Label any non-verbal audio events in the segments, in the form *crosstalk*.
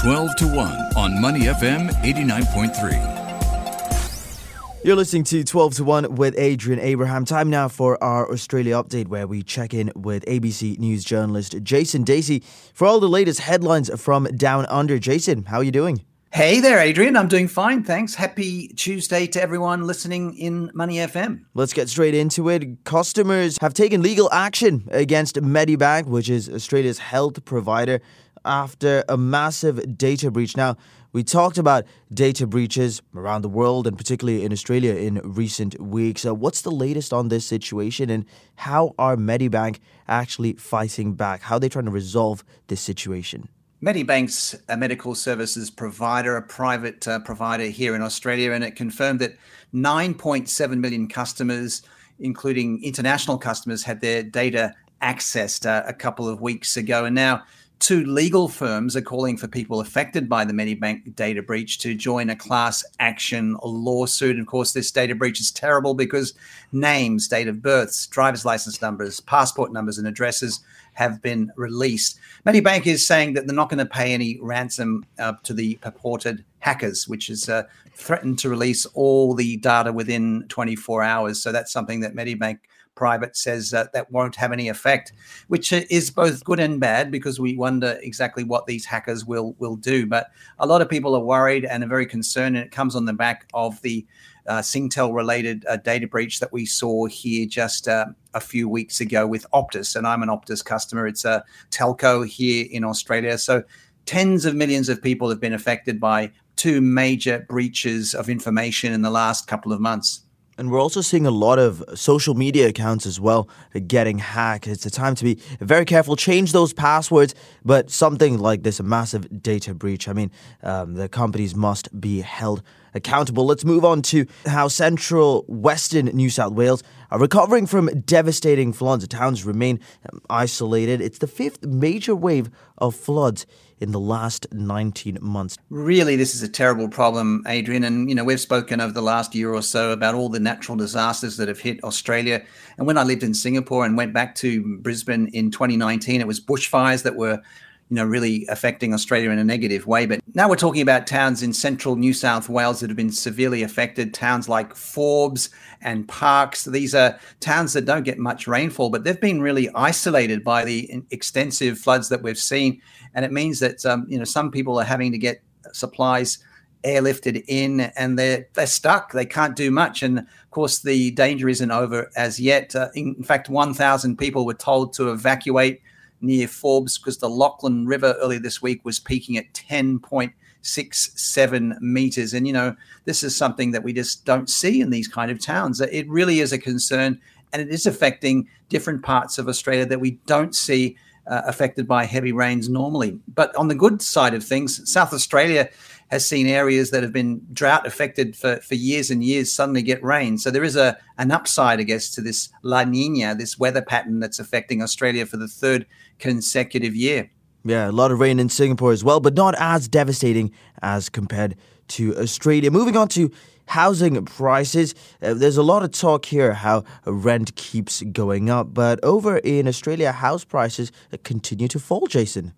12 to 1 on Money FM 89.3. You're listening to 12 to 1 with Adrian Abraham. Time now for our Australia update, where we check in with ABC News journalist Jason Dasey for all the latest headlines from Down Under. Jason, how are you doing? Hey there, Adrian. I'm doing fine, thanks. Happy Tuesday to everyone listening in Money FM. Let's get straight into it. Customers have taken legal action against Medibank, which is Australia's health provider, after a massive data breach. Now, we talked about data breaches around the world and particularly in Australia in recent weeks. Uh, what's the latest on this situation and how are Medibank actually fighting back? How are they trying to resolve this situation? Medibank's a medical services provider, a private uh, provider here in Australia, and it confirmed that 9.7 million customers, including international customers, had their data accessed uh, a couple of weeks ago. And now two legal firms are calling for people affected by the Medibank data breach to join a class action lawsuit. And of course, this data breach is terrible because names, date of births, driver's license numbers, passport numbers, and addresses have been released. Medibank is saying that they're not going to pay any ransom uh, to the purported hackers, which is uh, threatened to release all the data within 24 hours. So that's something that Medibank private says uh, that won't have any effect, which is both good and bad because we wonder exactly what these hackers will will do. But a lot of people are worried and are very concerned, and it comes on the back of the uh, Singtel related uh, data breach that we saw here just uh, a few weeks ago with Optus. And I'm an Optus customer. It's a telco here in Australia. So tens of millions of people have been affected by two major breaches of information in the last couple of months. And we're also seeing a lot of social media accounts as well getting hacked. It's a time to be very careful. Change those passwords. But something like this, a massive data breach, I mean, um, the companies must be held accountable. Let's move on to how central western New South Wales are recovering from devastating floods. The towns remain um, isolated. It's the fifth major wave of floods in the last 19 months. Really, this is a terrible problem, Adrian. And, you know, we've spoken over the last year or so about all the natural disasters that have hit Australia. And when I lived in Singapore and went back to Brisbane in 2019, it was bushfires that were you know, really affecting Australia in a negative way. But now we're talking about towns in central New South Wales that have been severely affected. Towns like Forbes and Parkes. These are towns that don't get much rainfall, but they've been really isolated by the extensive floods that we've seen. And it means that um, you know some people are having to get supplies airlifted in and they're they're stuck they can't do much and of course the danger isn't over as yet uh, in fact 1000 people were told to evacuate near Forbes because the Lachlan River earlier this week was peaking at 10.67 meters. And, you know, this is something that we just don't see in these kind of towns. It really is a concern and it is affecting different parts of Australia that we don't see uh, affected by heavy rains normally. But on the good side of things, South Australia has seen areas that have been drought affected for, for years and years suddenly get rain. So there is a an upside, I guess, to this La Nina, this weather pattern that's affecting Australia for the third consecutive year. Yeah, a lot of rain in Singapore as well, but not as devastating as compared to Australia. Moving on to housing prices, uh, there's a lot of talk here how rent keeps going up, but over in Australia, house prices continue to fall, Jason.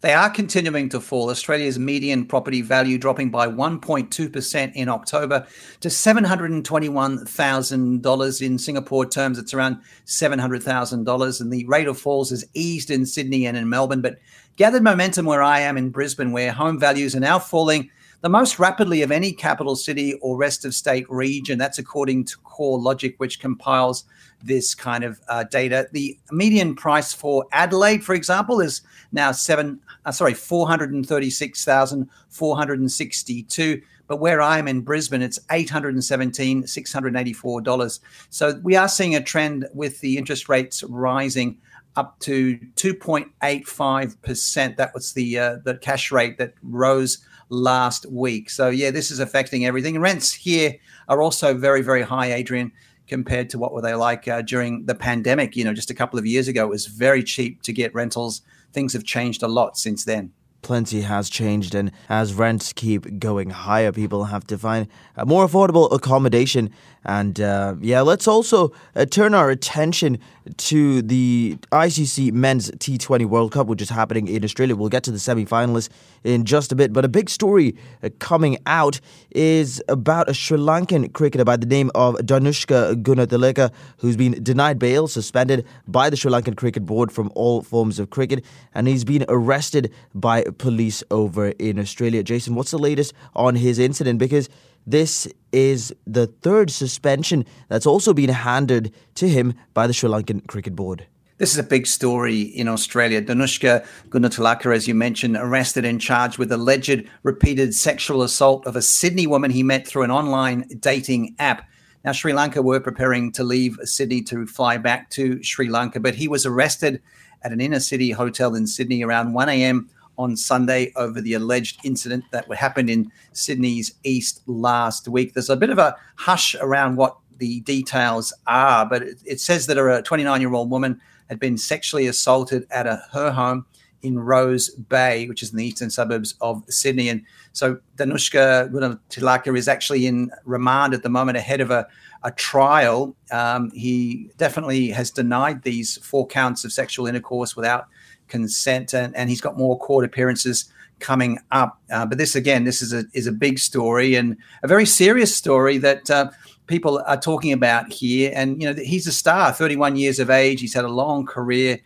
They are continuing to fall. Australia's median property value dropping by 1.2% in October to $721,000. In Singapore terms, it's around $700,000. And the rate of falls has eased in Sydney and in Melbourne, but gathered momentum where I am in Brisbane, where home values are now falling the most rapidly of any capital city or rest of state region. That's according to CoreLogic, which compiles this kind of uh, data. The median price for Adelaide, for example, is now seven. Uh, sorry, four hundred and thirty-six thousand four hundred and sixty-two. But where I am in Brisbane, it's eight hundred and seventeen six hundred eighty-four dollars. So we are seeing a trend with the interest rates rising up to 2.85%. That was the uh, the cash rate that rose last week. So yeah, this is affecting everything. Rents here are also very very high, Adrian compared to what were they like uh, during the pandemic. You know, just a couple of years ago, it was very cheap to get rentals. Things have changed a lot since then. Plenty has changed, and as rents keep going higher, people have to find more affordable accommodation. And uh, yeah, let's also uh, turn our attention to the ICC Men's T20 World Cup, which is happening in Australia. We'll get to the semi finalists in just a bit, but a big story uh, coming out is about a Sri Lankan cricketer by the name of Danushka Gunatilaka, who's been denied bail, suspended by the Sri Lankan Cricket Board from all forms of cricket, and he's been arrested by police over in Australia. Jason, what's the latest on his incident? Because this is the third suspension that's also been handed to him by the Sri Lankan Cricket Board. This is a big story in Australia. Danushka Gunatilaka, as you mentioned, arrested and charged with alleged repeated sexual assault of a Sydney woman he met through an online dating app. Now, Sri Lanka were preparing to leave Sydney to fly back to Sri Lanka, but he was arrested at an inner city hotel in Sydney around 1 a.m on Sunday over the alleged incident that happened in Sydney's East last week. There's a bit of a hush around what the details are, but it, says that a 29 year old woman had been sexually assaulted at a, her home in Rose Bay, which is in the eastern suburbs of Sydney. And so Danushka Gunatilaka is actually in remand at the moment ahead of a, a trial. Um, he definitely has denied these four counts of sexual intercourse without consent, and, and he's got more court appearances coming up. Uh, but this again, this is a is a big story and a very serious story that uh, people are talking about here. And you know, he's a star, 31 years of age. He's had a long career,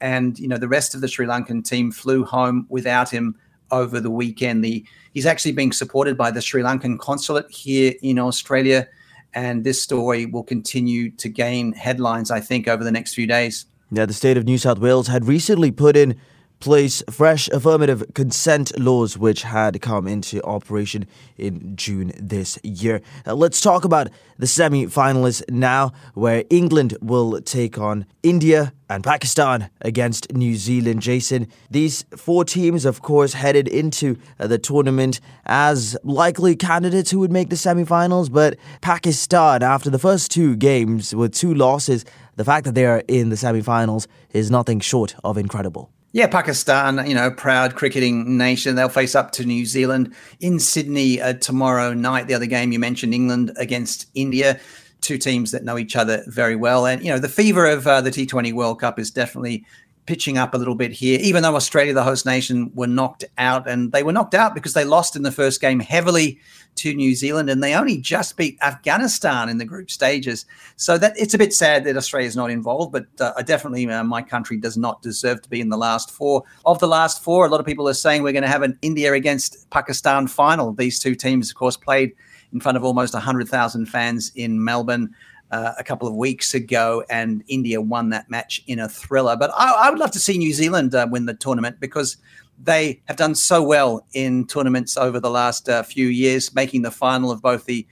and you know, the rest of the Sri Lankan team flew home without him over the weekend. The he's actually being supported by the Sri Lankan consulate here in Australia. And this story will continue to gain headlines, I think, over the next few days. Yeah, the state of New South Wales had recently put in place fresh affirmative consent laws which had come into operation in June this year. Uh, let's talk about the semi finalists now, where England will take on India and Pakistan against New Zealand. Jason, these four teams, of course, headed into uh, the tournament as likely candidates who would make the semi finals, but Pakistan, after the first two games with two losses, the fact that they are in the semi finals is nothing short of incredible. Yeah, Pakistan, you know, proud cricketing nation. They'll face up to New Zealand in Sydney uh, tomorrow night. The other game you mentioned, England against India, two teams that know each other very well. And, you know, the fever of uh, the T20 World Cup is definitely pitching up a little bit here, even though Australia, the host nation, were knocked out. And they were knocked out because they lost in the first game heavily to New Zealand, and they only just beat Afghanistan in the group stages. So that it's a bit sad that Australia is not involved, but uh, definitely uh, my country does not deserve to be in the last four. Of the last four, a lot of people are saying we're going to have an India against Pakistan final. These two teams, of course, played in front of almost 100,000 fans in Melbourne uh, a couple of weeks ago, and India won that match in a thriller. But I, I would love to see New Zealand uh, win the tournament because they have done so well in tournaments over the last uh, few years, making the final of both the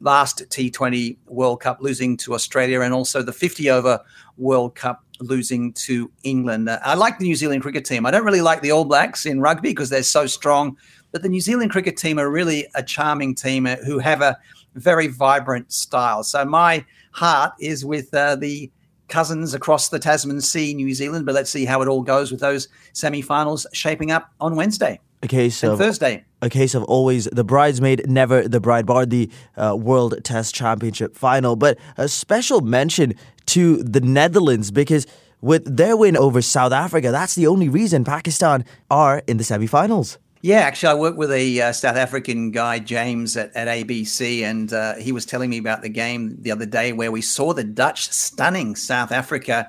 last T20 World Cup, losing to Australia, and also the 50 over World Cup, losing to England. Uh, I like the New Zealand cricket team. I don't really like the All Blacks in rugby because they're so strong, but the New Zealand cricket team are really a charming team uh, who have a very vibrant style. So my heart is with uh, the cousins across the Tasman Sea, New Zealand. But let's see how it all goes with those semi-finals shaping up on Wednesday. A case and of Thursday. A case of always the bridesmaid, never the bride. Bar the uh, World Test Championship final, but a special mention to the Netherlands because with their win over South Africa, that's the only reason Pakistan are in the semi-finals. Yeah, actually, I worked with a uh, South African guy, James, at, at ABC, and uh, he was telling me about the game the other day where we saw the Dutch stunning South Africa.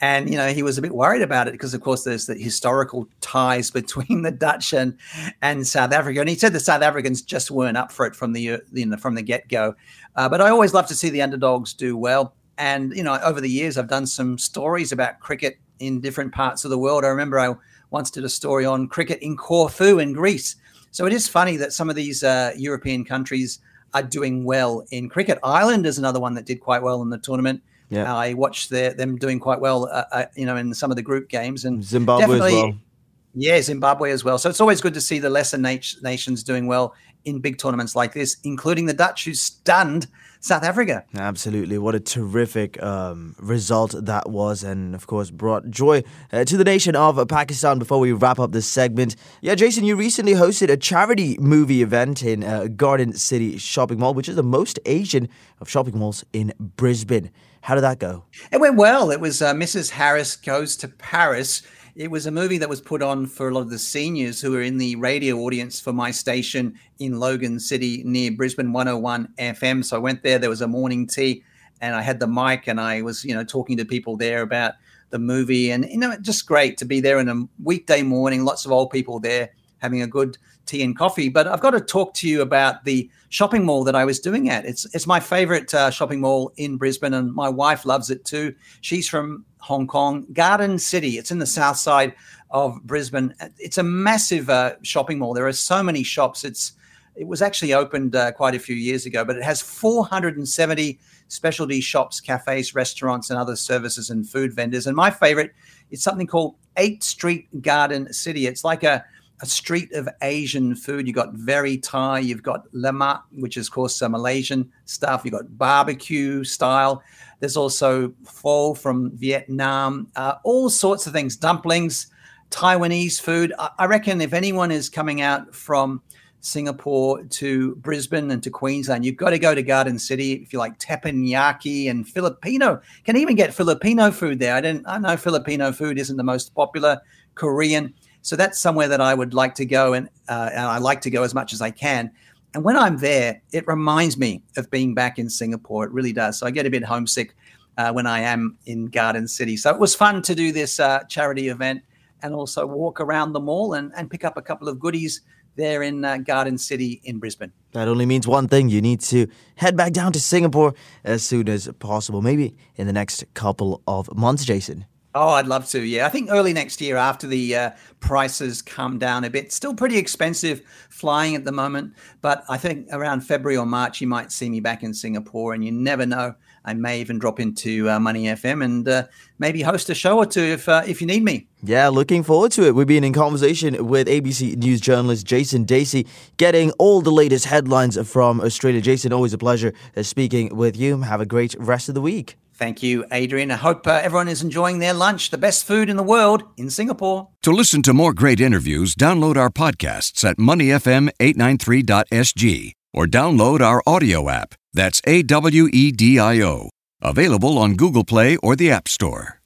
And, you know, he was a bit worried about it because, of course, there's the historical ties *laughs* between the Dutch and, and South Africa. And he said the South Africans just weren't up for it from the, you know, from the get go. Uh, but I always love to see the underdogs do well. And, you know, over the years, I've done some stories about cricket in different parts of the world. I remember I once did a story on cricket in Corfu in Greece. So it is funny that some of these uh, European countries are doing well in cricket. Ireland is another one that did quite well in the tournament. Yeah. Uh, I watched their, them doing quite well, uh, uh, you know, in some of the group games and Zimbabwe as well. Yeah, Zimbabwe as well. So it's always good to see the lesser nat- nations doing well in big tournaments like this, including the Dutch, who stunned South Africa. Absolutely. What a terrific um, result that was, and of course, brought joy uh, to the nation of Pakistan before we wrap up this segment. Yeah, Jason, you recently hosted a charity movie event in uh, Garden City Shopping Mall, which is the most Asian of shopping malls in Brisbane. How did that go? It went well. It was uh, Mrs. Harris Goes to Paris it was a movie that was put on for a lot of the seniors who were in the radio audience for my station in Logan City near Brisbane 101 FM. So I went there. There was a morning tea, and I had the mic, and I was, you know, talking to people there about the movie, and you know, just great to be there in a weekday morning. Lots of old people there having a good tea and coffee. But I've got to talk to you about the shopping mall that I was doing at. It's it's my favorite uh, shopping mall in Brisbane, and my wife loves it too. She's from Hong Kong, Garden City. It's in the south side of Brisbane. It's a massive uh, shopping mall. There are so many shops. It's it was actually opened uh, quite a few years ago, but it has 470 specialty shops, cafes, restaurants, and other services and food vendors. And my favorite is something called 8th Street Garden City. It's like a a street of Asian food. You've got very Thai, you've got lemak, which is, of course, some Malaysian stuff. You've got barbecue style. There's also pho from Vietnam, uh, all sorts of things, dumplings, Taiwanese food. I, I reckon if anyone is coming out from Singapore to Brisbane and to Queensland, you've got to go to Garden City if you like teppanyaki and Filipino. Can even get Filipino food there. I didn't. I know Filipino food isn't the most popular. Korean. So that's somewhere that I would like to go, and, uh, and I like to go as much as I can. And when I'm there, it reminds me of being back in Singapore. It really does. So I get a bit homesick uh, when I am in Garden City. So it was fun to do this uh, charity event and also walk around the mall and, and pick up a couple of goodies there in uh, Garden City in Brisbane. That only means one thing. You need to head back down to Singapore as soon as possible, maybe in the next couple of months, Jason. Oh, I'd love to. Yeah, I think early next year after the uh, prices come down a bit. Still pretty expensive flying at the moment, but I think around February or March you might see me back in Singapore, and you never know. I may even drop into uh, Money FM and uh, maybe host a show or two if uh, if you need me. Yeah, looking forward to it. We've been in conversation with ABC News journalist Jason Dasey, getting all the latest headlines from Australia. Jason, always a pleasure uh, speaking with you. Have a great rest of the week. Thank you, Adrian. I hope uh, everyone is enjoying their lunch, the best food in the world in Singapore. To listen to more great interviews, download our podcasts at moneyfm893.sg or download our audio app. That's A W E D I O. Available on Google Play or the App Store.